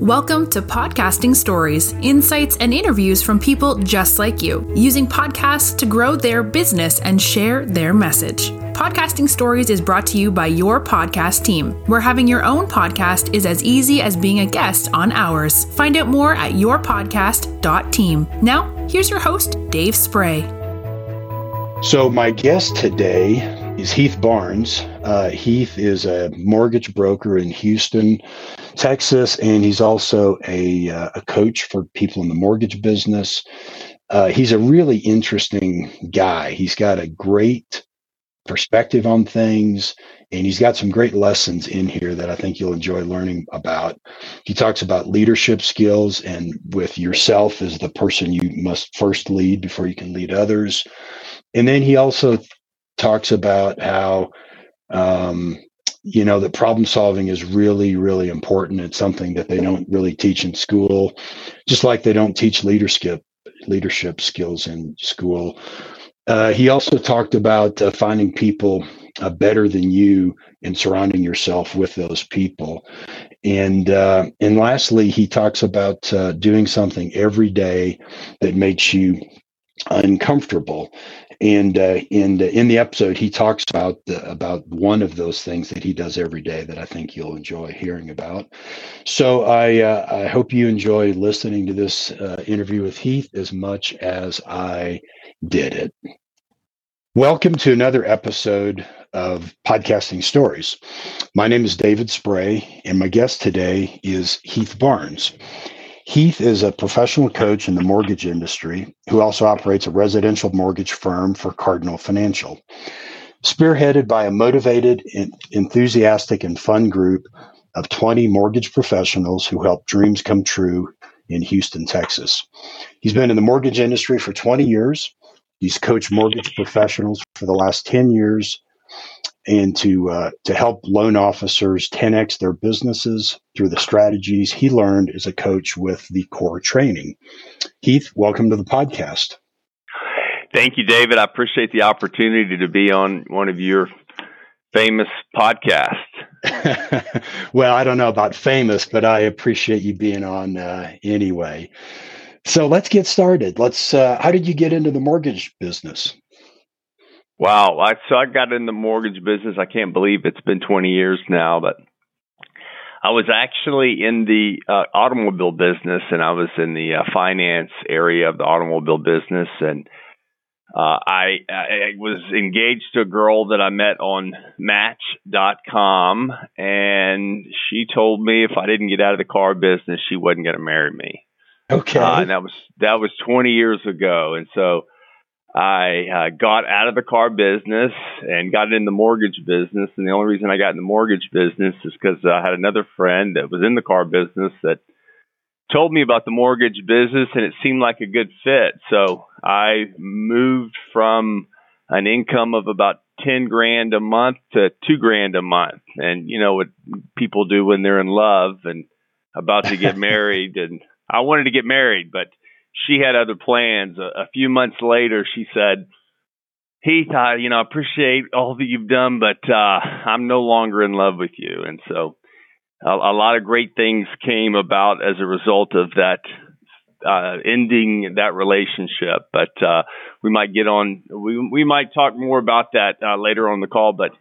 Welcome to Podcasting Stories, insights and interviews from people just like you, using podcasts to grow their business and share their message. Podcasting Stories is brought to you by your podcast team, where having your own podcast is as easy as being a guest on ours. Find out more at yourpodcast.team. Now, here's your host, Dave Spray. So, my guest today is Heath Barnes. Uh, Heath is a mortgage broker in Houston. Texas, and he's also a, uh, a coach for people in the mortgage business. Uh, he's a really interesting guy. He's got a great perspective on things, and he's got some great lessons in here that I think you'll enjoy learning about. He talks about leadership skills and with yourself as the person you must first lead before you can lead others. And then he also talks about how um, you know that problem solving is really really important. It's something that they don't really teach in school just like they don't teach leadership leadership skills in school. Uh, he also talked about uh, finding people uh, better than you and surrounding yourself with those people. And uh, and lastly he talks about uh, doing something every day that makes you uncomfortable and uh, in in the episode he talks about the, about one of those things that he does every day that I think you'll enjoy hearing about. So I uh, I hope you enjoy listening to this uh, interview with Heath as much as I did it. Welcome to another episode of Podcasting Stories. My name is David Spray, and my guest today is Heath Barnes. Heath is a professional coach in the mortgage industry who also operates a residential mortgage firm for Cardinal Financial. Spearheaded by a motivated, enthusiastic, and fun group of 20 mortgage professionals who help dreams come true in Houston, Texas. He's been in the mortgage industry for 20 years. He's coached mortgage professionals for the last 10 years and to uh, to help loan officers 10x their businesses through the strategies he learned as a coach with the core training. Heath, welcome to the podcast. Thank you, David. I appreciate the opportunity to be on one of your famous podcasts. well, I don't know about famous, but I appreciate you being on uh, anyway. So let's get started. Let's. Uh, how did you get into the mortgage business? Wow. I, so I got in the mortgage business. I can't believe it's been 20 years now, but I was actually in the uh, automobile business and I was in the uh, finance area of the automobile business. And uh, I, I was engaged to a girl that I met on Match.com, and she told me if I didn't get out of the car business, she wasn't going to marry me. Okay, uh, and that was that was 20 years ago, and so I uh, got out of the car business and got in the mortgage business. And the only reason I got in the mortgage business is because I had another friend that was in the car business that told me about the mortgage business and it seemed like a good fit. So I moved from an income of about 10 grand a month to two grand a month. And you know what people do when they're in love and about to get married. And I wanted to get married, but she had other plans. A, a few months later, she said, Heath, I, you know, I appreciate all that you've done, but uh, I'm no longer in love with you. And so a, a lot of great things came about as a result of that uh, ending that relationship. But uh, we might get on, we, we might talk more about that uh, later on the call. But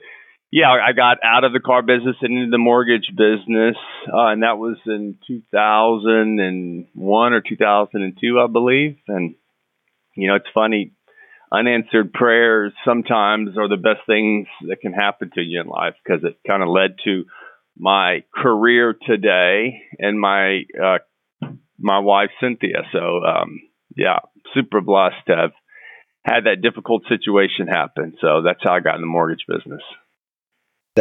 yeah, I got out of the car business and into the mortgage business, uh, and that was in 2001 or 2002, I believe. And you know, it's funny, unanswered prayers sometimes are the best things that can happen to you in life because it kind of led to my career today and my uh, my wife Cynthia. So um, yeah, super blessed to have had that difficult situation happen. So that's how I got in the mortgage business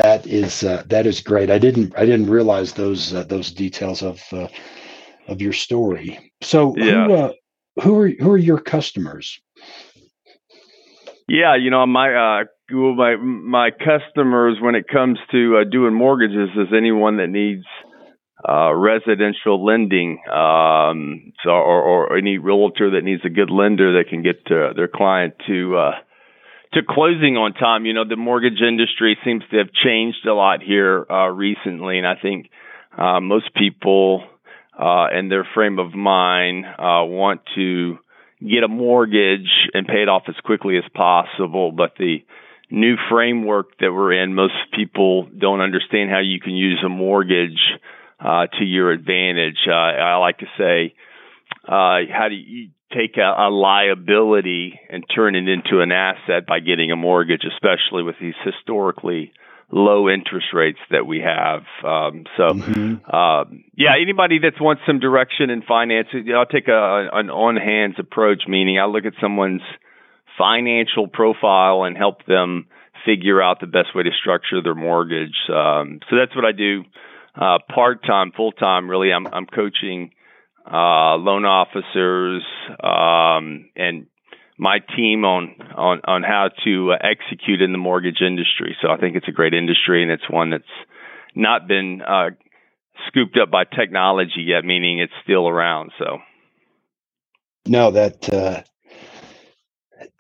that is uh, that is great. I didn't I didn't realize those uh, those details of uh, of your story. So yeah. who uh, who are who are your customers? Yeah, you know my uh, my my customers when it comes to uh, doing mortgages is anyone that needs residential lending, um, so or, or any realtor that needs a good lender that can get their client to to closing on time, you know, the mortgage industry seems to have changed a lot here uh, recently, and I think uh, most people uh, and their frame of mind uh, want to get a mortgage and pay it off as quickly as possible. But the new framework that we're in, most people don't understand how you can use a mortgage uh, to your advantage. Uh, I like to say, uh, how do you take a, a, liability and turn it into an asset by getting a mortgage, especially with these historically low interest rates that we have. Um, so, mm-hmm. um, yeah, anybody that wants some direction in finance, I'll take a, an on hands approach, meaning I look at someone's financial profile and help them figure out the best way to structure their mortgage. Um, so that's what I do. Uh, part time, full time, really, I'm, I'm coaching uh, loan officers um, and my team on on on how to uh, execute in the mortgage industry. So I think it's a great industry, and it's one that's not been uh, scooped up by technology yet, meaning it's still around. So no, that uh,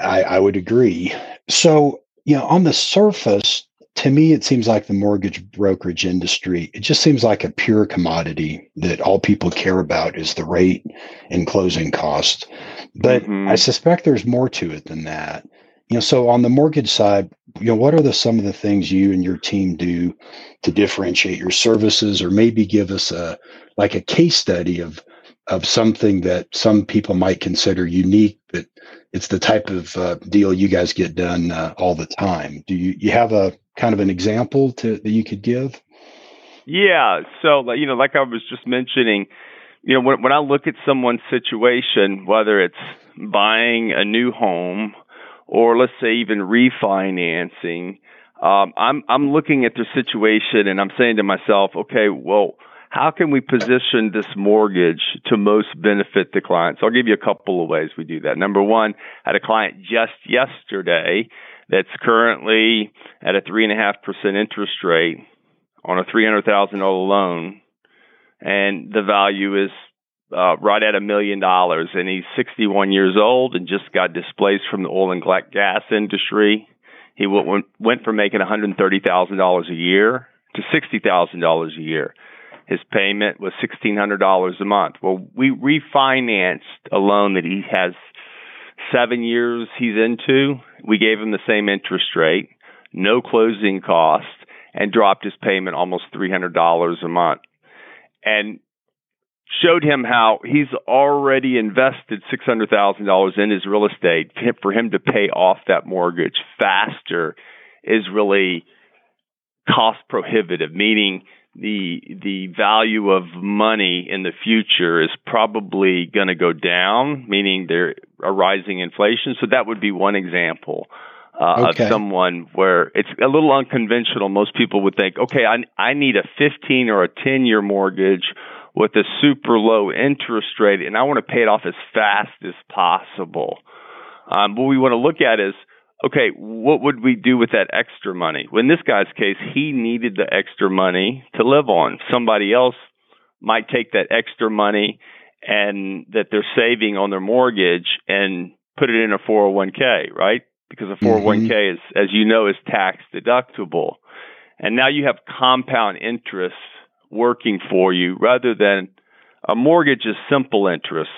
I, I would agree. So you know, on the surface, to me, it seems like the mortgage brokerage industry, it just seems like a pure commodity that all people care about is the rate and closing costs. But mm-hmm. I suspect there's more to it than that. You know, so on the mortgage side, you know, what are the some of the things you and your team do to differentiate your services or maybe give us a like a case study of of something that some people might consider unique, but it's the type of uh, deal you guys get done uh, all the time. Do you you have a kind of an example to that you could give? Yeah. So, you know, like I was just mentioning, you know, when, when I look at someone's situation, whether it's buying a new home or let's say even refinancing, um, I'm I'm looking at their situation and I'm saying to myself, okay, well, how can we position this mortgage to most benefit the client? So I'll give you a couple of ways we do that. Number one, I had a client just yesterday that's currently at a three and a half percent interest rate on a three hundred thousand dollar loan, and the value is uh, right at a million dollars. And he's sixty one years old and just got displaced from the oil and gas industry. He went went from making one hundred thirty thousand dollars a year to sixty thousand dollars a year. His payment was sixteen hundred dollars a month. Well, we refinanced a loan that he has seven years he's into, we gave him the same interest rate, no closing cost, and dropped his payment almost $300 a month. And showed him how he's already invested $600,000 in his real estate. For him to pay off that mortgage faster is really cost prohibitive, meaning the the value of money in the future is probably going to go down, meaning there a rising inflation. So that would be one example uh, okay. of someone where it's a little unconventional. Most people would think, okay, I I need a 15 or a 10 year mortgage with a super low interest rate, and I want to pay it off as fast as possible. Um, what we want to look at is okay, what would we do with that extra money? Well, in this guy's case, he needed the extra money to live on. Somebody else might take that extra money and that they're saving on their mortgage and put it in a 401k, right? Because a 401k mm-hmm. is, as you know, is tax deductible. And now you have compound interest working for you rather than a mortgage is simple interest.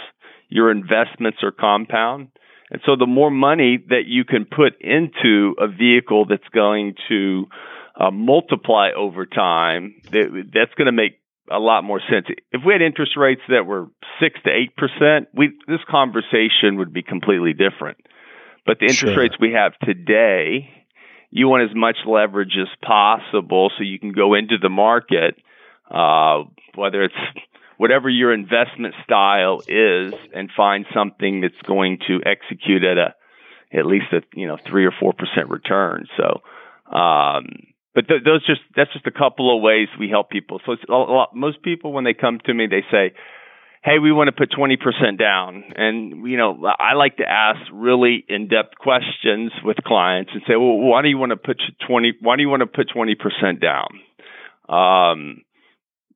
Your investments are compound and so the more money that you can put into a vehicle that's going to uh, multiply over time, that, that's going to make a lot more sense. If we had interest rates that were six to eight percent, we this conversation would be completely different. But the interest sure. rates we have today, you want as much leverage as possible so you can go into the market, uh, whether it's whatever your investment style is and find something that's going to execute at a at least a you know three or four percent return. So, um, but th- those just that's just a couple of ways we help people. So it's a lot, most people when they come to me, they say, "Hey, we want to put twenty percent down," and you know I like to ask really in depth questions with clients and say, "Well, why do you want to put twenty? Why do you want to put twenty percent down?" Um,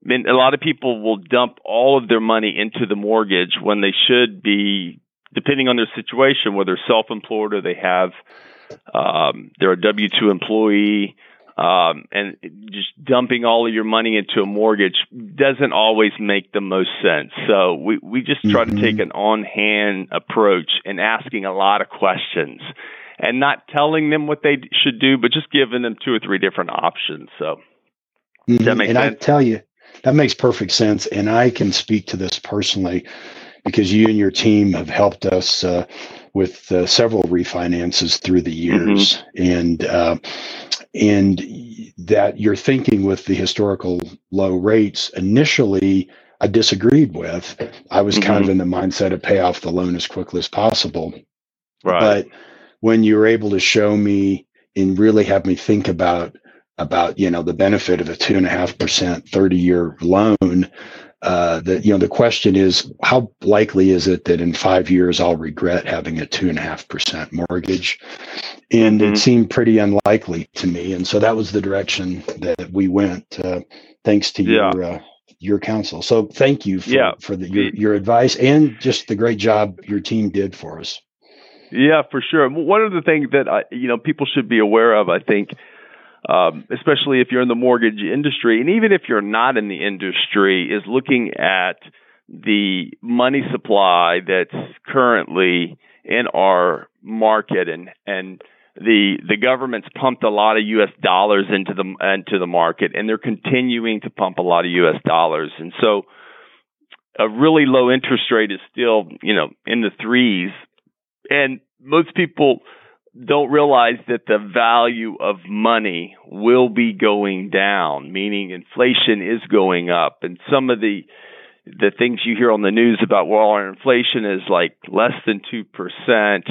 I mean, a lot of people will dump all of their money into the mortgage when they should be, depending on their situation, whether self-employed or they have, um, they're a W two employee. um, and just dumping all of your money into a mortgage doesn't always make the most sense. So we, we just try mm-hmm. to take an on hand approach and asking a lot of questions and not telling them what they should do, but just giving them two or three different options. So mm-hmm. that makes sense, and sense? I tell you, that makes perfect sense. And I can speak to this personally because you and your team have helped us uh, with uh, several refinances through the years. Mm-hmm. And uh, and that you're thinking with the historical low rates initially I disagreed with. I was mm-hmm. kind of mm-hmm. in the mindset of pay off the loan as quickly as possible. Right. But when you were able to show me and really have me think about about you know the benefit of a two and a half percent 30 year loan uh, that you know the question is how likely is it that in five years I'll regret having a two and a half percent mortgage, and mm-hmm. it seemed pretty unlikely to me, and so that was the direction that we went, uh, thanks to yeah. your uh, your counsel. So thank you for, yeah. for the, your your advice and just the great job your team did for us. Yeah, for sure. One of the things that I, you know people should be aware of, I think, um, especially if you're in the mortgage industry, and even if you're not in the industry, is looking at the money supply that's currently in our market, and and the the government's pumped a lot of U.S. dollars into the into the market, and they're continuing to pump a lot of U.S. dollars, and so a really low interest rate is still you know in the threes, and most people don't realize that the value of money will be going down, meaning inflation is going up. And some of the the things you hear on the news about well, our inflation is like less than two percent.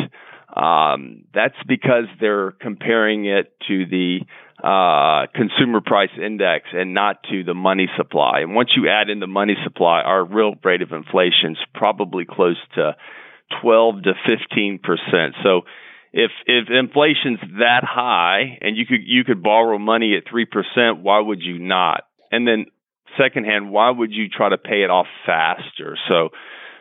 Um, that's because they're comparing it to the uh, consumer price index and not to the money supply. And once you add in the money supply, our real rate of inflation is probably close to 12 to 15 percent. So if if inflation's that high and you could you could borrow money at three percent, why would you not? And then secondhand, why would you try to pay it off faster? So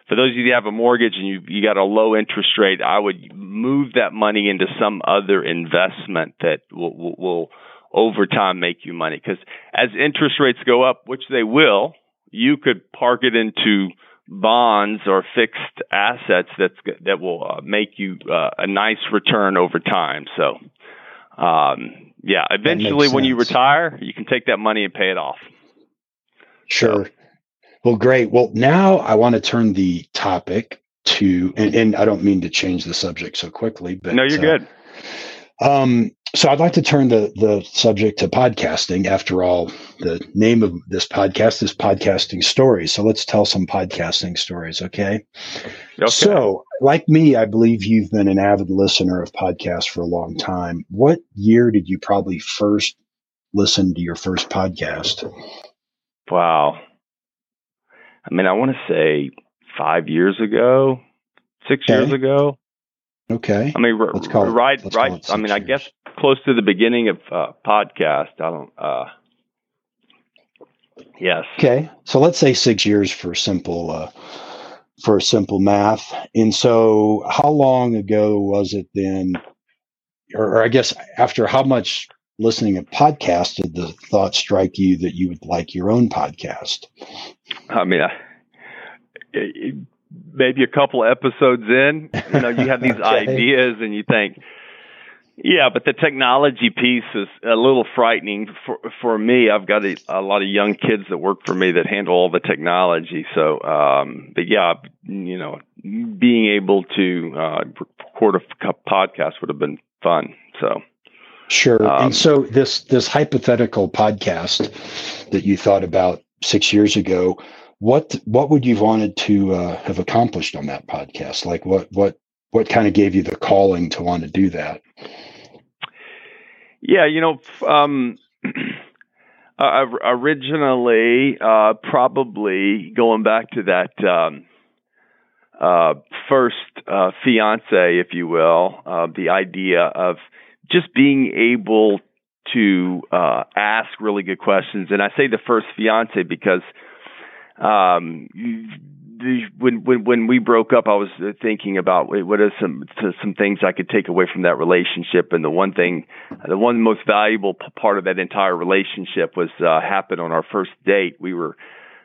for those of you that have a mortgage and you you got a low interest rate, I would move that money into some other investment that will will, will over time make you money. Because as interest rates go up, which they will, you could park it into bonds or fixed assets that's that will uh, make you uh, a nice return over time. So, um, yeah, eventually when you retire, you can take that money and pay it off. Sure. So. Well, great. Well, now I want to turn the topic to, and, and, I don't mean to change the subject so quickly, but no, you're uh, good. Um, so I'd like to turn the, the subject to podcasting. After all, the name of this podcast is Podcasting Stories. So let's tell some podcasting stories, okay? okay? So, like me, I believe you've been an avid listener of podcasts for a long time. What year did you probably first listen to your first podcast? Wow. I mean, I want to say five years ago, six okay. years ago. Okay. I mean, let's call right, it, right. I mean, years. I guess close to the beginning of uh, podcast. I don't. Uh, yes. Okay. So let's say six years for simple uh, for simple math. And so, how long ago was it then? Or, or I guess after how much listening to podcast did the thought strike you that you would like your own podcast? I mean, I, it, maybe a couple episodes in, you know, you have these okay. ideas and you think, yeah, but the technology piece is a little frightening for for me. I've got a, a lot of young kids that work for me that handle all the technology. So, um, but yeah, you know, being able to uh, record a podcast would have been fun. So. Sure. Um, and so this this hypothetical podcast that you thought about six years ago, what what would you've wanted to uh, have accomplished on that podcast? Like what what what kind of gave you the calling to want to do that? Yeah, you know, um, uh, originally, uh, probably going back to that um, uh, first uh, fiance, if you will, uh, the idea of just being able to uh, ask really good questions. And I say the first fiance because um, when when when we broke up, I was thinking about what are some some things I could take away from that relationship, and the one thing, the one most valuable part of that entire relationship was uh, happened on our first date. We were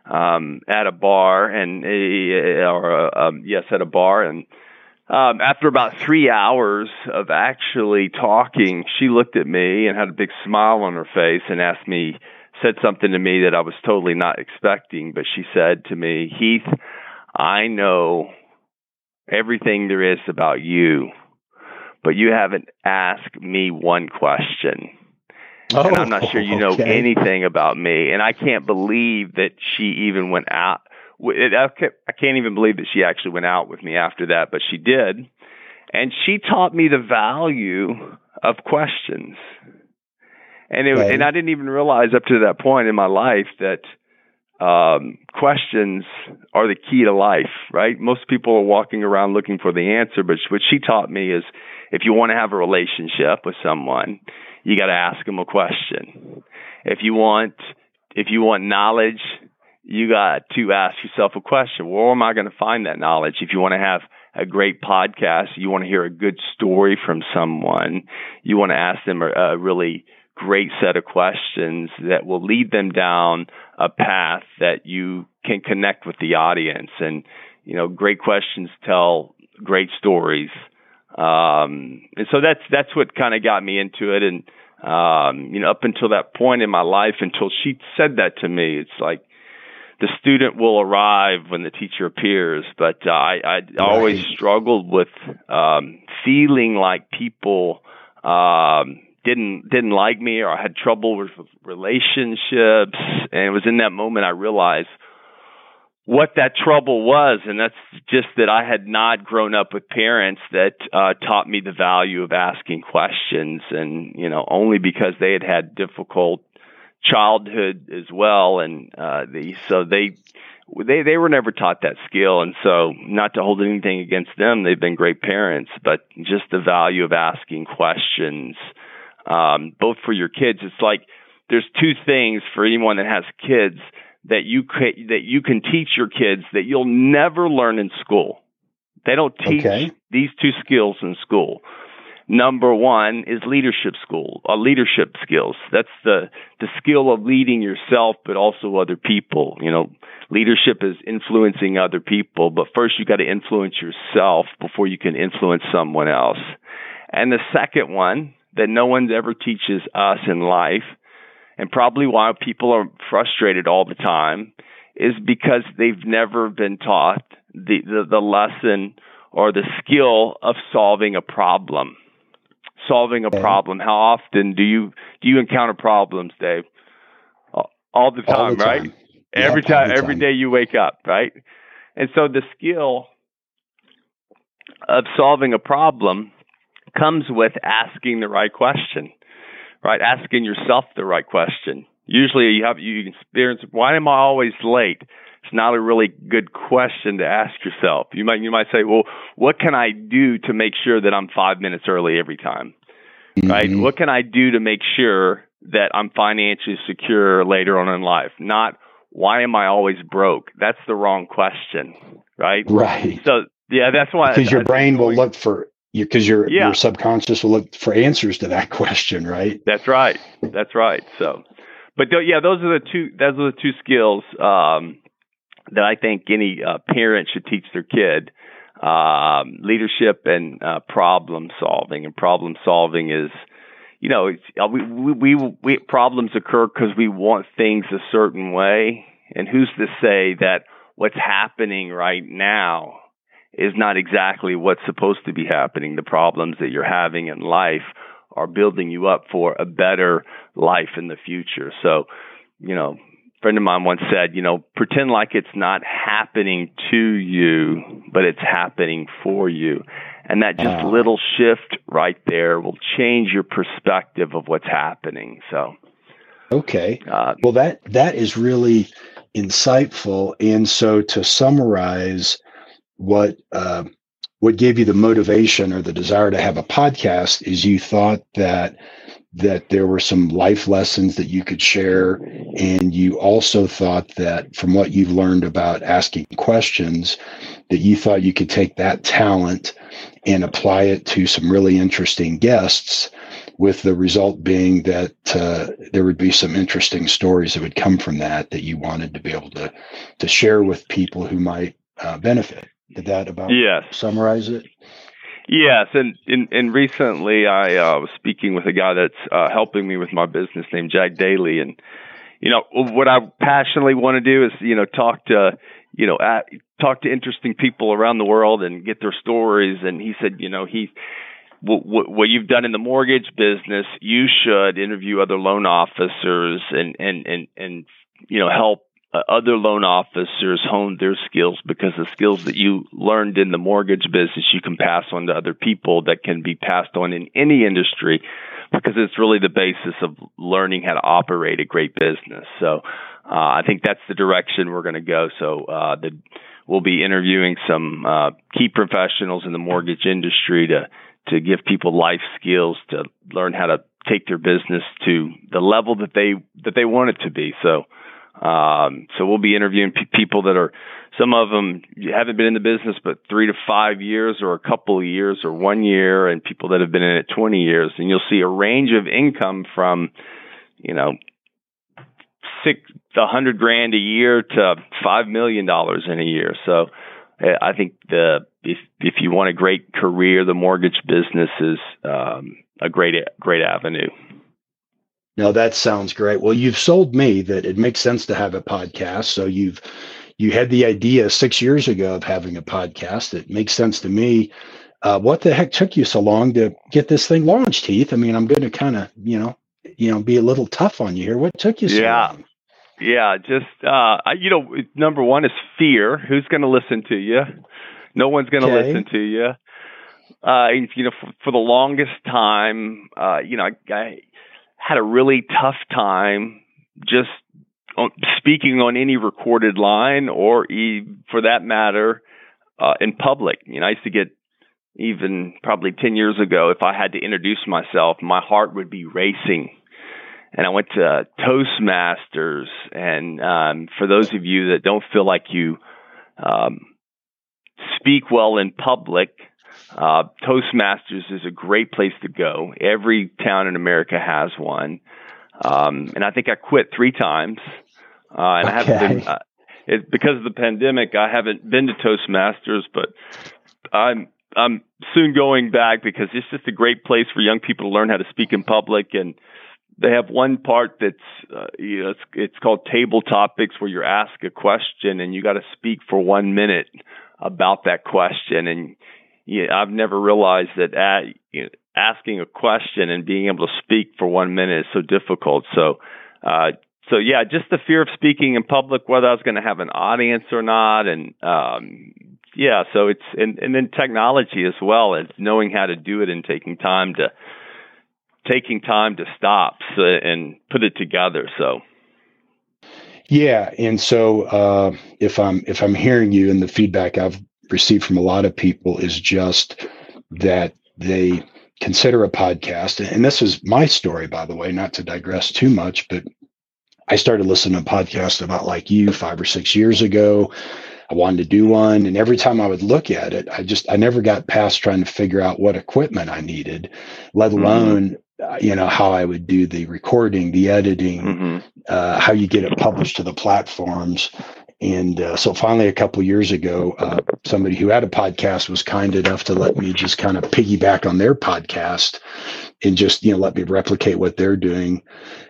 um, at a bar, and uh, or uh, um, yes, at a bar, and um, after about three hours of actually talking, she looked at me and had a big smile on her face and asked me said something to me that I was totally not expecting, but she said to me, Heath, I know everything there is about you, but you haven't asked me one question. Oh, and I'm not sure you oh, know okay. anything about me. And I can't believe that she even went out. I can't even believe that she actually went out with me after that, but she did. And she taught me the value of questions and it, right. and I didn't even realize up to that point in my life that um, questions are the key to life, right? Most people are walking around looking for the answer, but what she taught me is if you want to have a relationship with someone, you got to ask them a question. If you want if you want knowledge, you got to ask yourself a question. Where am I going to find that knowledge? If you want to have a great podcast, you want to hear a good story from someone, you want to ask them a, a really great set of questions that will lead them down a path that you can connect with the audience. And, you know, great questions tell great stories. Um, and so that's, that's what kind of got me into it. And, um, you know, up until that point in my life, until she said that to me, it's like, the student will arrive when the teacher appears. But uh, I, I right. always struggled with um, feeling like people um, didn't didn't like me or I had trouble with relationships. And it was in that moment I realized what that trouble was. And that's just that I had not grown up with parents that uh taught me the value of asking questions and you know only because they had had difficult childhood as well. And uh the so they they they were never taught that skill. And so not to hold anything against them they've been great parents but just the value of asking questions um, both for your kids. It's like there's two things for anyone that has kids that you can, that you can teach your kids that you'll never learn in school. They don't teach okay. these two skills in school. Number one is leadership school, uh, leadership skills. That's the the skill of leading yourself, but also other people. You know, leadership is influencing other people, but first you got to influence yourself before you can influence someone else. And the second one that no one ever teaches us in life, and probably why people are frustrated all the time, is because they've never been taught the, the, the lesson or the skill of solving a problem. Solving a problem. How often do you do you encounter problems, Dave? All the time, all the time. right? Yep, every time, every day you wake up, right? And so the skill of solving a problem comes with asking the right question, right? Asking yourself the right question. Usually you have, you experience, why am I always late? It's not a really good question to ask yourself. You might, you might say, well, what can I do to make sure that I'm five minutes early every time? Mm-hmm. Right? What can I do to make sure that I'm financially secure later on in life? Not, why am I always broke? That's the wrong question, right? Right. So yeah, that's why because your brain will look for because your yeah. your subconscious will look for answers to that question, right? That's right. That's right. So, but th- yeah, those are the two. Those are the two skills um, that I think any uh, parent should teach their kid: um, leadership and uh, problem solving. And problem solving is, you know, uh, we, we, we, we problems occur because we want things a certain way. And who's to say that what's happening right now is not exactly what's supposed to be happening. The problems that you're having in life are building you up for a better life in the future. So, you know, a friend of mine once said, you know, pretend like it's not happening to you, but it's happening for you. And that just little shift right there will change your perspective of what's happening. So, okay. Uh, well, that that is really insightful. And so to summarize, what uh, what gave you the motivation or the desire to have a podcast is you thought that that there were some life lessons that you could share and you also thought that from what you've learned about asking questions that you thought you could take that talent and apply it to some really interesting guests with the result being that uh, there would be some interesting stories that would come from that that you wanted to be able to to share with people who might uh, benefit. Did that about yes. summarize it? Yes, and and, and recently I uh, was speaking with a guy that's uh, helping me with my business named Jack Daly, and you know what I passionately want to do is you know talk to you know at, talk to interesting people around the world and get their stories. And he said, you know, he what, what you've done in the mortgage business, you should interview other loan officers and and and and you know help uh, other loan officers hone their skills because the skills that you learned in the mortgage business you can pass on to other people that can be passed on in any industry because it's really the basis of learning how to operate a great business. So uh, I think that's the direction we're going to go. So uh, the, we'll be interviewing some uh, key professionals in the mortgage industry to to give people life skills to learn how to take their business to the level that they that they want it to be. So, um, so we'll be interviewing p- people that are some of them haven't been in the business but three to five years, or a couple of years, or one year, and people that have been in it twenty years. And you'll see a range of income from, you know, six a hundred grand a year to five million dollars in a year. So I think the if if you want a great career, the mortgage business is um, a great great avenue. No, that sounds great. Well, you've sold me that it makes sense to have a podcast. So you've you had the idea six years ago of having a podcast. It makes sense to me. Uh, what the heck took you so long to get this thing launched, Heath? I mean, I'm going to kind of you know you know be a little tough on you here. What took you so yeah. long? Yeah, just uh, you know, number one is fear. Who's going to listen to you? No one's going to okay. listen to you. Uh, you know, for, for the longest time, uh, you know, I, I had a really tough time just speaking on any recorded line, or for that matter, uh, in public. You know, I used to get even probably ten years ago, if I had to introduce myself, my heart would be racing and I went to Toastmasters. And um, for those of you that don't feel like you um, speak well in public, uh, Toastmasters is a great place to go. Every town in America has one. Um, and I think I quit three times. Uh, and okay. I haven't been, uh, it, because of the pandemic, I haven't been to Toastmasters, but I'm I'm soon going back because it's just a great place for young people to learn how to speak in public and they have one part that's uh, you know it's, it's called table topics where you're asked a question and you got to speak for one minute about that question and yeah, I've never realized that at, you know, asking a question and being able to speak for one minute is so difficult. So, uh, so yeah, just the fear of speaking in public, whether I was going to have an audience or not, and um, yeah, so it's and, and then technology as well as knowing how to do it and taking time to taking time to stop so, and put it together. So. Yeah, and so uh, if I'm if I'm hearing you, and the feedback I've received from a lot of people is just that they consider a podcast, and this is my story, by the way, not to digress too much, but I started listening to podcasts about like you five or six years ago. I wanted to do one. And every time I would look at it, I just, I never got past trying to figure out what equipment I needed, let mm-hmm. alone uh, you know how I would do the recording, the editing, mm-hmm. uh, how you get it published to the platforms. And uh, so finally, a couple years ago, uh, somebody who had a podcast was kind enough to let me just kind of piggyback on their podcast and just you know let me replicate what they're doing.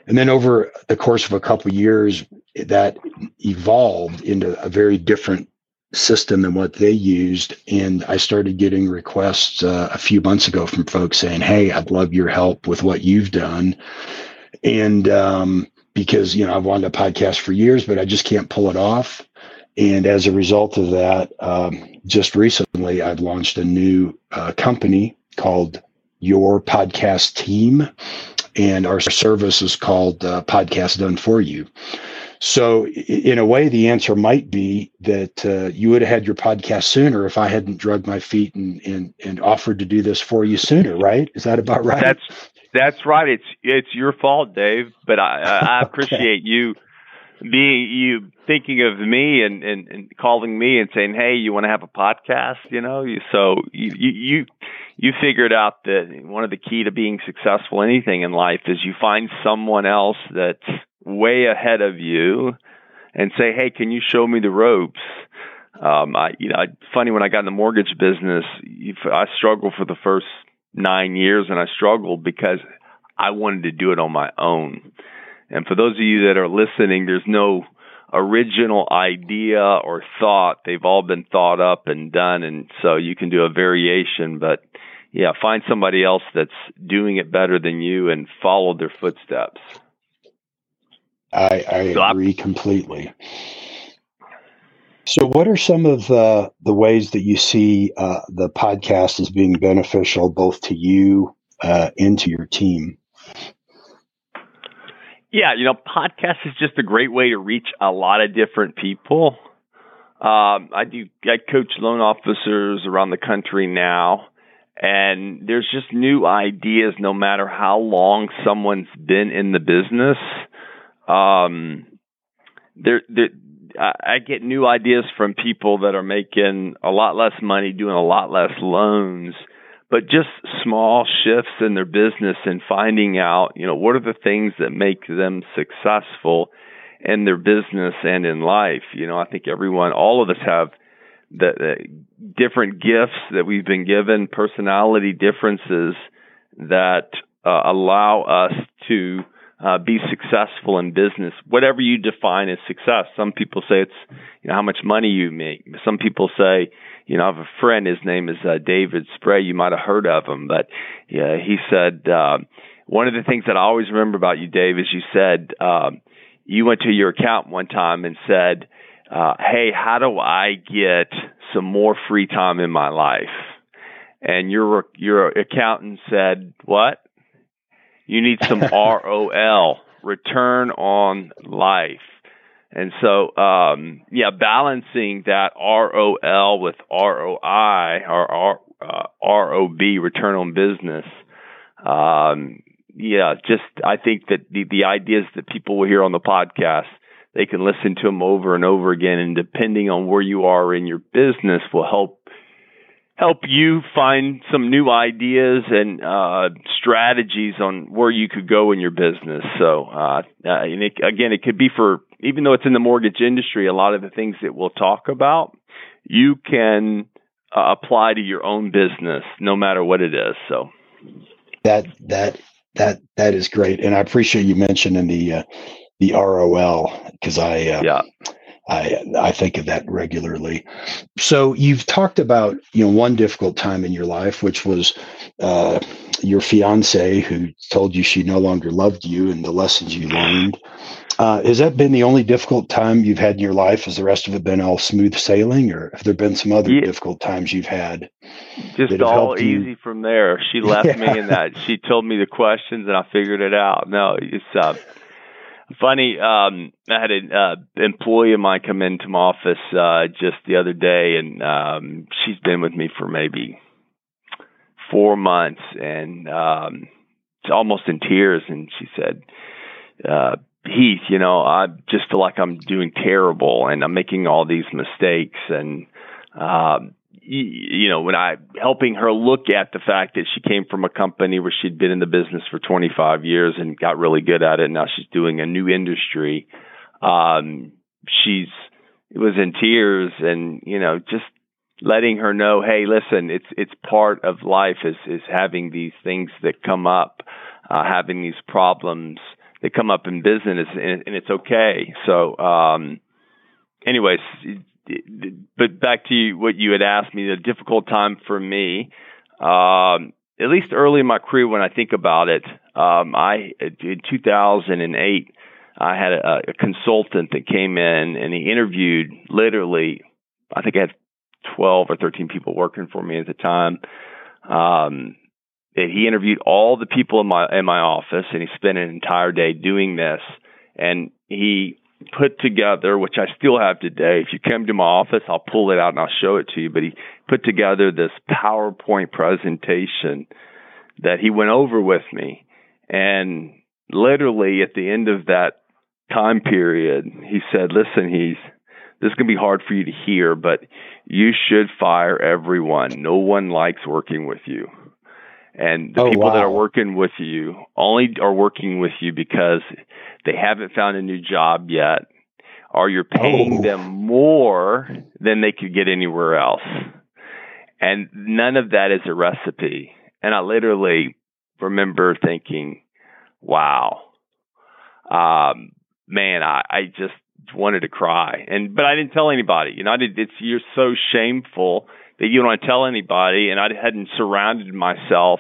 And then over the course of a couple years, that evolved into a very different system than what they used. And I started getting requests uh, a few months ago from folks saying, Hey, I'd love your help with what you've done. And um, because, you know, I've wanted a podcast for years, but I just can't pull it off. And as a result of that, um, just recently, I've launched a new uh, company called Your Podcast Team. And our service is called uh, Podcast Done For You. So, in a way, the answer might be that uh, you would have had your podcast sooner if I hadn't drugged my feet and, and and offered to do this for you sooner. Right? Is that about right? That's that's right. It's it's your fault, Dave. But I I appreciate you being you thinking of me and, and, and calling me and saying, "Hey, you want to have a podcast?" You know, so you you you figured out that one of the key to being successful anything in life is you find someone else that's way ahead of you and say, "Hey, can you show me the ropes?" Um, I, you know, funny when I got in the mortgage business, I struggled for the first nine years, and I struggled because I wanted to do it on my own. And for those of you that are listening, there's no original idea or thought. They've all been thought up and done. And so you can do a variation, but yeah, find somebody else that's doing it better than you and follow their footsteps. I, I so agree I, completely. So, what are some of the, the ways that you see uh, the podcast as being beneficial both to you uh, and to your team? Yeah, you know, podcast is just a great way to reach a lot of different people. Um, I do. I coach loan officers around the country now, and there's just new ideas. No matter how long someone's been in the business, um, there, there, I get new ideas from people that are making a lot less money, doing a lot less loans but just small shifts in their business and finding out, you know, what are the things that make them successful in their business and in life. You know, I think everyone, all of us have the, the different gifts that we've been given, personality differences that uh, allow us to uh, be successful in business, whatever you define as success. Some people say it's you know how much money you make. Some people say you know, I have a friend. His name is uh, David Spray. You might have heard of him, but yeah, he said uh, one of the things that I always remember about you, Dave, is you said um, you went to your accountant one time and said, uh, "Hey, how do I get some more free time in my life?" And your your accountant said, "What? You need some ROL, return on life." And so, um, yeah, balancing that ROL with ROI or R, uh, ROB, return on business. Um, yeah, just I think that the, the ideas that people will hear on the podcast, they can listen to them over and over again, and depending on where you are in your business, will help help you find some new ideas and uh, strategies on where you could go in your business. So, uh, uh, and it, again, it could be for even though it's in the mortgage industry, a lot of the things that we'll talk about, you can uh, apply to your own business, no matter what it is. So that that that that is great, and I appreciate you mentioning the uh, the ROL because I uh, yeah. I I think of that regularly. So you've talked about you know one difficult time in your life, which was uh, your fiance who told you she no longer loved you and the lessons you learned. Uh, has that been the only difficult time you've had in your life? Has the rest of it been all smooth sailing, or have there been some other yeah. difficult times you've had? Just all easy you? from there. She left yeah. me in that. She told me the questions, and I figured it out. No, it's uh, funny. Um, I had an uh, employee of mine come into my office uh, just the other day, and um, she's been with me for maybe four months, and um, almost in tears. And she said. Uh, Heath, you know, I just feel like I'm doing terrible and I'm making all these mistakes. And, um, you know, when I helping her look at the fact that she came from a company where she'd been in the business for 25 years and got really good at it. And now she's doing a new industry. Um, she's, it was in tears and, you know, just letting her know, Hey, listen, it's, it's part of life is, is having these things that come up, uh, having these problems that come up in business, and, and it's okay. So, um, anyways, but back to what you had asked me, the difficult time for me, um, at least early in my career, when I think about it, um, I in 2008, I had a, a consultant that came in and he interviewed literally, I think I had 12 or 13 people working for me at the time. Um, he interviewed all the people in my in my office, and he spent an entire day doing this. And he put together, which I still have today. If you come to my office, I'll pull it out and I'll show it to you. But he put together this PowerPoint presentation that he went over with me. And literally at the end of that time period, he said, Listen, he's this is going to be hard for you to hear, but you should fire everyone. No one likes working with you. And the oh, people wow. that are working with you only are working with you because they haven't found a new job yet, or you're paying oh. them more than they could get anywhere else. And none of that is a recipe. And I literally remember thinking, wow, um, man, I, I just wanted to cry. And but I didn't tell anybody. You know, I did. It's you're so shameful that you don't tell anybody. And I hadn't surrounded myself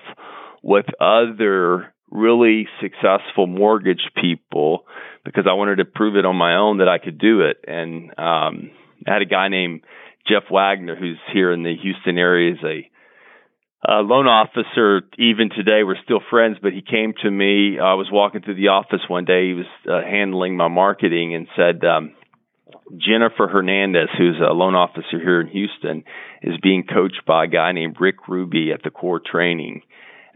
with other really successful mortgage people because I wanted to prove it on my own that I could do it. And um, I had a guy named Jeff Wagner who's here in the Houston area is a uh, loan officer even today we're still friends but he came to me i was walking through the office one day he was uh, handling my marketing and said um, jennifer hernandez who's a loan officer here in houston is being coached by a guy named rick ruby at the core training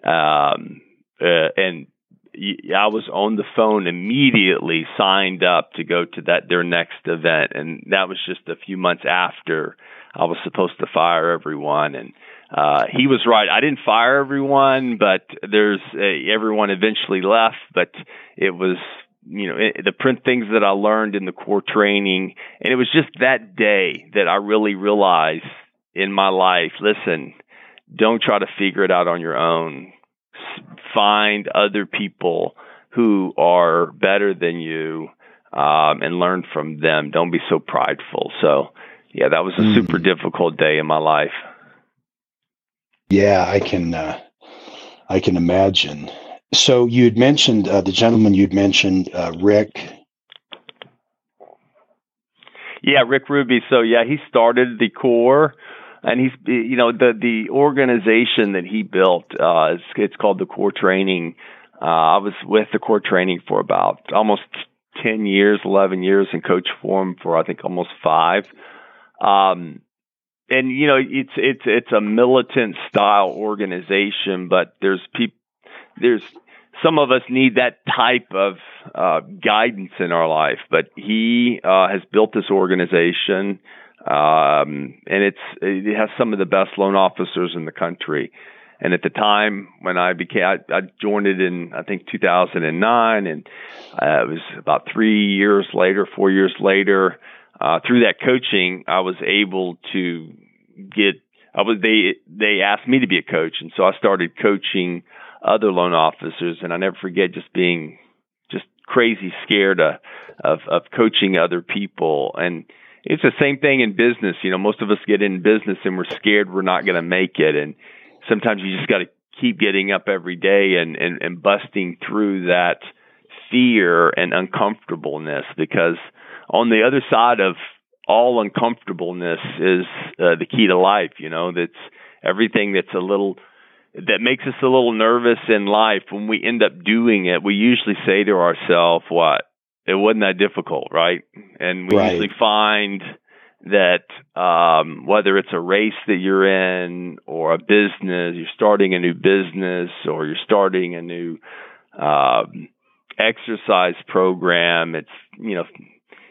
um, uh, and I was on the phone immediately, signed up to go to that their next event, and that was just a few months after I was supposed to fire everyone. And uh, he was right. I didn't fire everyone, but there's a, everyone eventually left. But it was you know it, the print things that I learned in the core training, and it was just that day that I really realized in my life. Listen, don't try to figure it out on your own. Find other people who are better than you um, and learn from them. Don't be so prideful. So, yeah, that was a mm. super difficult day in my life. Yeah, I can. Uh, I can imagine. So you had mentioned uh, the gentleman you'd mentioned, uh, Rick. Yeah, Rick Ruby. So yeah, he started the core, and he's you know the the organization that he built. Uh, it's, it's called the Core Training. Uh, I was with the Core Training for about almost ten years, eleven years, and coach form for I think almost five. Um, and you know it's it's it's a militant style organization, but there's people there's some of us need that type of uh, guidance in our life. But he uh, has built this organization, um, and it's it has some of the best loan officers in the country. And at the time when I became, I, I joined it in I think 2009, and uh, it was about three years later, four years later. Uh, through that coaching, I was able to get. I was they they asked me to be a coach, and so I started coaching other loan officers, and I never forget just being just crazy scared of of, of coaching other people and it's the same thing in business. You know, most of us get in business and we're scared we're not going to make it. And sometimes you just got to keep getting up every day and, and, and busting through that fear and uncomfortableness because on the other side of all uncomfortableness is uh, the key to life. You know, that's everything that's a little that makes us a little nervous in life. When we end up doing it, we usually say to ourselves, "What? It wasn't that difficult, right?" And we right. usually find that um, whether it's a race that you're in or a business, you're starting a new business or you're starting a new um, exercise program, it's you know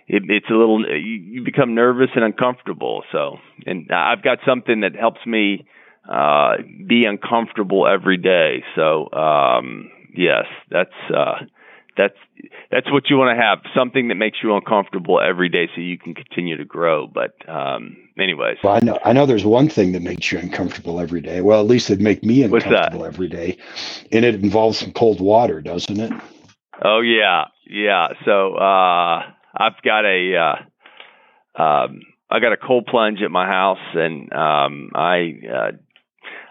it, it's a little you, you become nervous and uncomfortable. So, and I've got something that helps me uh, be uncomfortable every day. So, um, yes, that's uh, that's that's what you want to have something that makes you uncomfortable every day so you can continue to grow but um anyways. Well i know i know there's one thing that makes you uncomfortable every day. Well at least it'd make me uncomfortable every day and it involves some cold water doesn't it? Oh yeah yeah so uh I've got a uh, um, I got a cold plunge at my house, and um, I uh,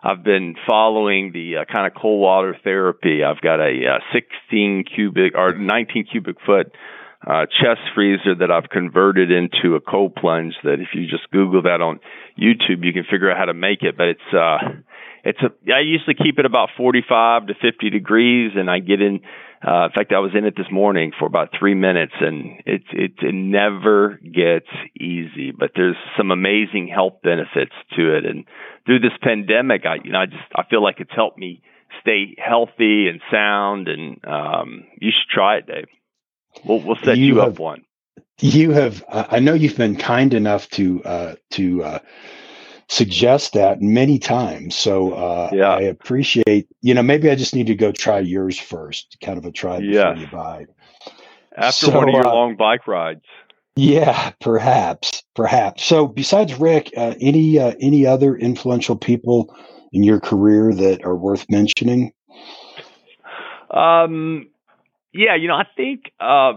I've been following the uh, kind of cold water therapy. I've got a uh, 16 cubic or 19 cubic foot uh, chest freezer that I've converted into a cold plunge. That if you just Google that on YouTube, you can figure out how to make it. But it's uh, it's a I usually keep it about 45 to 50 degrees, and I get in. Uh, in fact, I was in it this morning for about three minutes, and it, it it never gets easy. But there's some amazing health benefits to it, and through this pandemic, I you know I just I feel like it's helped me stay healthy and sound. And um, you should try it, Dave. We'll we'll set you, you have, up one. You have. Uh, I know you've been kind enough to uh, to uh, suggest that many times. So uh, yeah. I appreciate, you know, maybe I just need to go try yours first, kind of a try before yeah. you buy. After so, one of your uh, long bike rides. Yeah, perhaps, perhaps. So besides Rick, uh, any uh, any other influential people in your career that are worth mentioning? Um, yeah, you know, I think uh,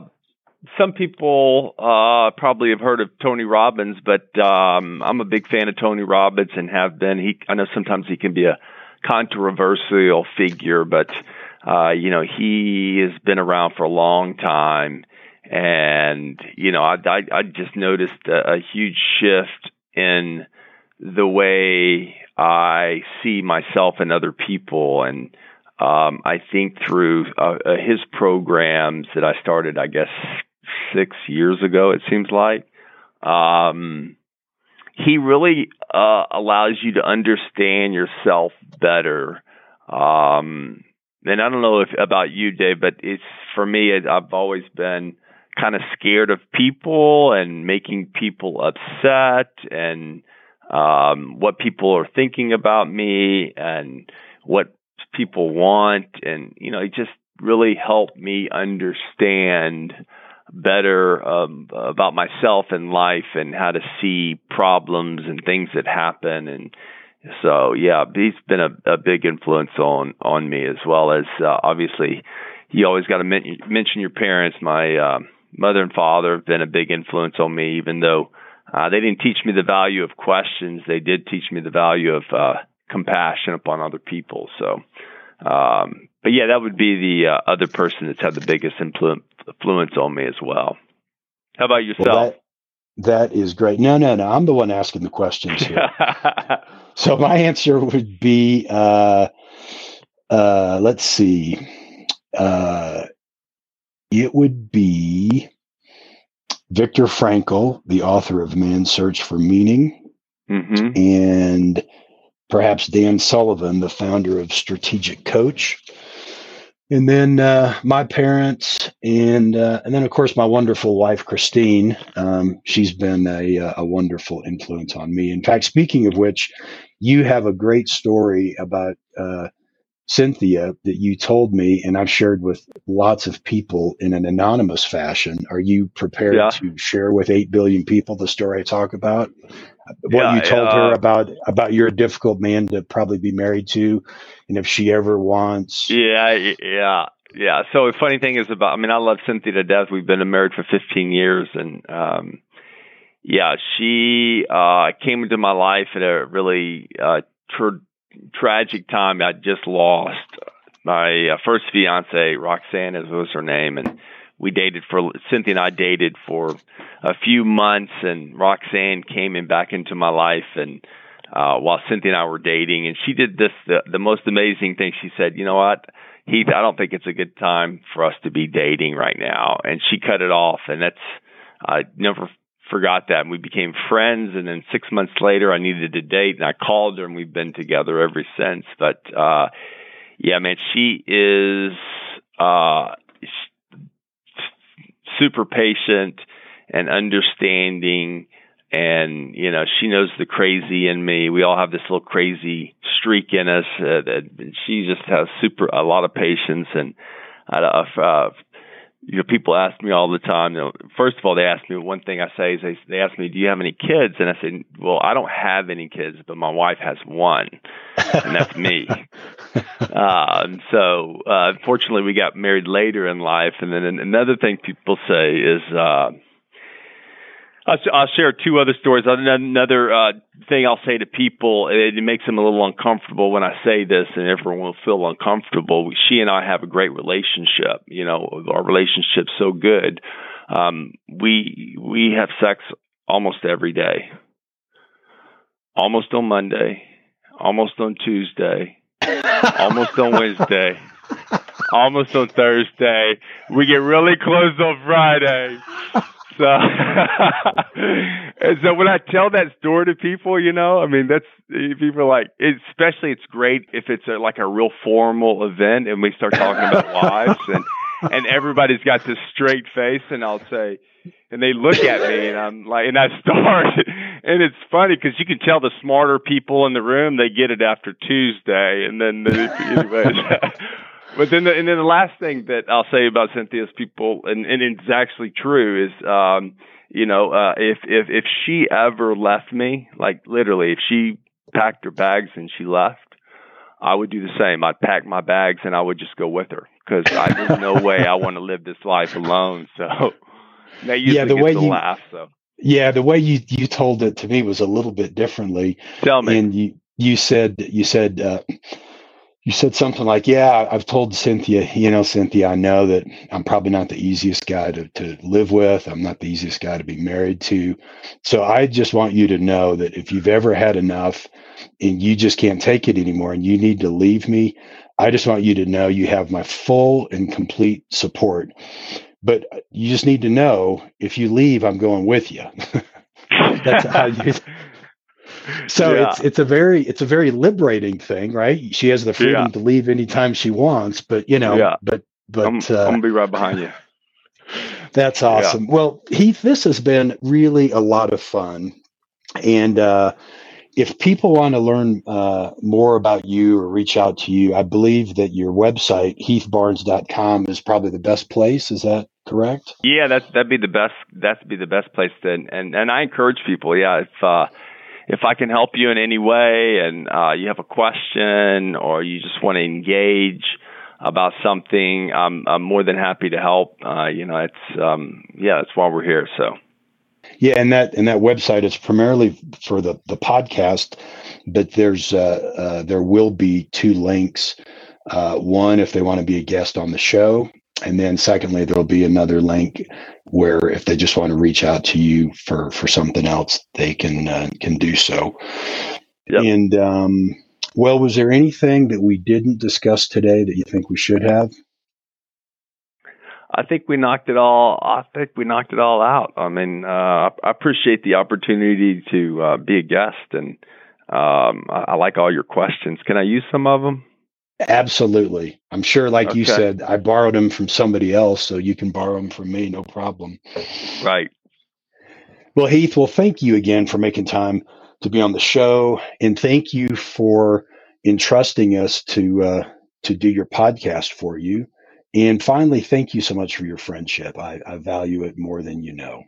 some people uh, probably have heard of Tony Robbins, but um, I'm a big fan of Tony Robbins and have been. He, I know sometimes he can be a controversial figure, but uh, you know he has been around for a long time, and you know I I, I just noticed a, a huge shift in the way I see myself and other people, and um, I think through uh, his programs that I started, I guess six years ago, it seems like. Um, he really uh, allows you to understand yourself better. Um, and I don't know if about you, Dave, but it's for me. I've always been kind of scared of people and making people upset and um, what people are thinking about me and what people want, and you know, it just really helped me understand better um, about myself and life and how to see problems and things that happen. And so yeah he's been a, a big influence on on me as well as uh, obviously you always got to men- mention your parents. My uh, mother and father have been a big influence on me even though uh, they didn't teach me the value of questions. They did teach me the value of uh, compassion upon other people. So um, but yeah, that would be the uh, other person that's had the biggest influ- influence on me as well. How about yourself? Well, that, that is great. No, no, no. I'm the one asking the questions here. so my answer would be, uh, uh, let's see, uh, it would be Viktor Frankl, the author of Man's Search for Meaning, mm-hmm. and perhaps Dan Sullivan, the founder of Strategic Coach and then uh, my parents, and uh, and then of course my wonderful wife Christine. Um, she's been a, uh, a wonderful influence on me. In fact, speaking of which, you have a great story about uh, Cynthia that you told me, and I've shared with lots of people in an anonymous fashion. Are you prepared yeah. to share with eight billion people the story I talk about? What yeah, you told her about about you're a difficult man to probably be married to, and if she ever wants. Yeah, yeah, yeah. So the funny thing is about. I mean, I love Cynthia to death. We've been married for 15 years, and um, yeah, she uh, came into my life at a really uh, tr- tragic time. I just lost my uh, first fiance, Roxanne, as was her name, and we dated for Cynthia and I dated for a few months, and Roxanne came in back into my life, and uh, while Cynthia and I were dating, and she did this the, the most amazing thing. She said, "You know what, Heath? I don't think it's a good time for us to be dating right now," and she cut it off, and that's I never forgot that and we became friends and then six months later i needed a date and i called her and we've been together ever since but uh yeah man she is uh super patient and understanding. And you know she knows the crazy in me. We all have this little crazy streak in us uh, that she just has super a lot of patience. And uh, uh, you know, people ask me all the time. You know, first of all, they ask me one thing I say is they they ask me, "Do you have any kids?" And I say, "Well, I don't have any kids, but my wife has one, and that's me." uh, and so, uh, unfortunately, we got married later in life. And then another thing people say is. Uh, I'll, I'll share two other stories. Another uh, thing I'll say to people, it, it makes them a little uncomfortable when I say this, and everyone will feel uncomfortable. She and I have a great relationship. You know, our relationship's so good. Um, we we have sex almost every day, almost on Monday, almost on Tuesday, almost on Wednesday, almost on Thursday. We get really close on Friday. So, and so when I tell that story to people, you know, I mean, that's people are like, especially it's great if it's a, like a real formal event and we start talking about lives and and everybody's got this straight face, and I'll say, and they look at me, and I'm like, and I start, and it's funny because you can tell the smarter people in the room they get it after Tuesday, and then anyways. But then, the, and then the last thing that I'll say about Cynthia's people, and, and it's actually true, is um, you know, uh, if if if she ever left me, like literally, if she packed her bags and she left, I would do the same. I'd pack my bags and I would just go with her because I there's no way I want to live this life alone. So that usually yeah, the way you, laugh. So yeah, the way you you told it to me was a little bit differently. Tell me. And you you said you said uh, you said something like, "Yeah, I've told Cynthia, you know, Cynthia, I know that I'm probably not the easiest guy to to live with. I'm not the easiest guy to be married to. So I just want you to know that if you've ever had enough and you just can't take it anymore and you need to leave me, I just want you to know you have my full and complete support. But you just need to know if you leave, I'm going with you." That's how you so yeah. it's it's a very it's a very liberating thing, right? She has the freedom yeah. to leave anytime she wants, but you know, yeah. but but I'm, uh, I'm gonna be right behind you. That's awesome. Well, Heath, this has been really a lot of fun, and uh, if people want to learn uh, more about you or reach out to you, I believe that your website heathbarnes.com is probably the best place. Is that correct? Yeah, that's that'd be the best. That'd be the best place to. And and I encourage people. Yeah, if uh, if I can help you in any way and uh, you have a question or you just want to engage about something, I'm, I'm more than happy to help. Uh, you know, it's um, yeah, that's why we're here. So. Yeah, and that and that website is primarily for the the podcast, but there's uh, uh, there will be two links. Uh, one if they want to be a guest on the show, and then secondly there'll be another link where if they just want to reach out to you for for something else they can uh, can do so yep. and um, well was there anything that we didn't discuss today that you think we should have I think we knocked it all. I think we knocked it all out. I mean, uh, I appreciate the opportunity to uh, be a guest, and um, I, I like all your questions. Can I use some of them? Absolutely. I'm sure, like okay. you said, I borrowed them from somebody else, so you can borrow them from me, no problem. Right. Well, Heath, well, thank you again for making time to be on the show, and thank you for entrusting us to uh, to do your podcast for you. And finally, thank you so much for your friendship. I, I value it more than you know.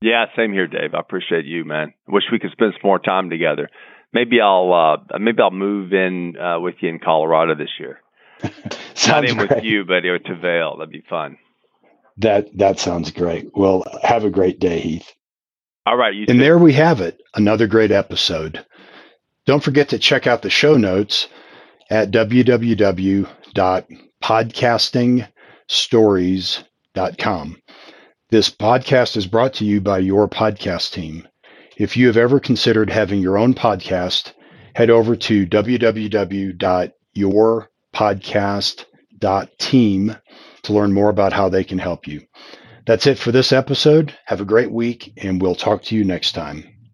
Yeah, same here, Dave. I appreciate you, man. Wish we could spend some more time together maybe I'll uh, maybe I'll move in uh, with you in Colorado this year. Not in great. with you, but to Vail. That'd be fun. That that sounds great. Well, have a great day, Heath. All right. and too. there we have it. Another great episode. Don't forget to check out the show notes at www.podcastingstories.com. This podcast is brought to you by your podcast team. If you have ever considered having your own podcast, head over to www.yourpodcast.team to learn more about how they can help you. That's it for this episode. Have a great week, and we'll talk to you next time.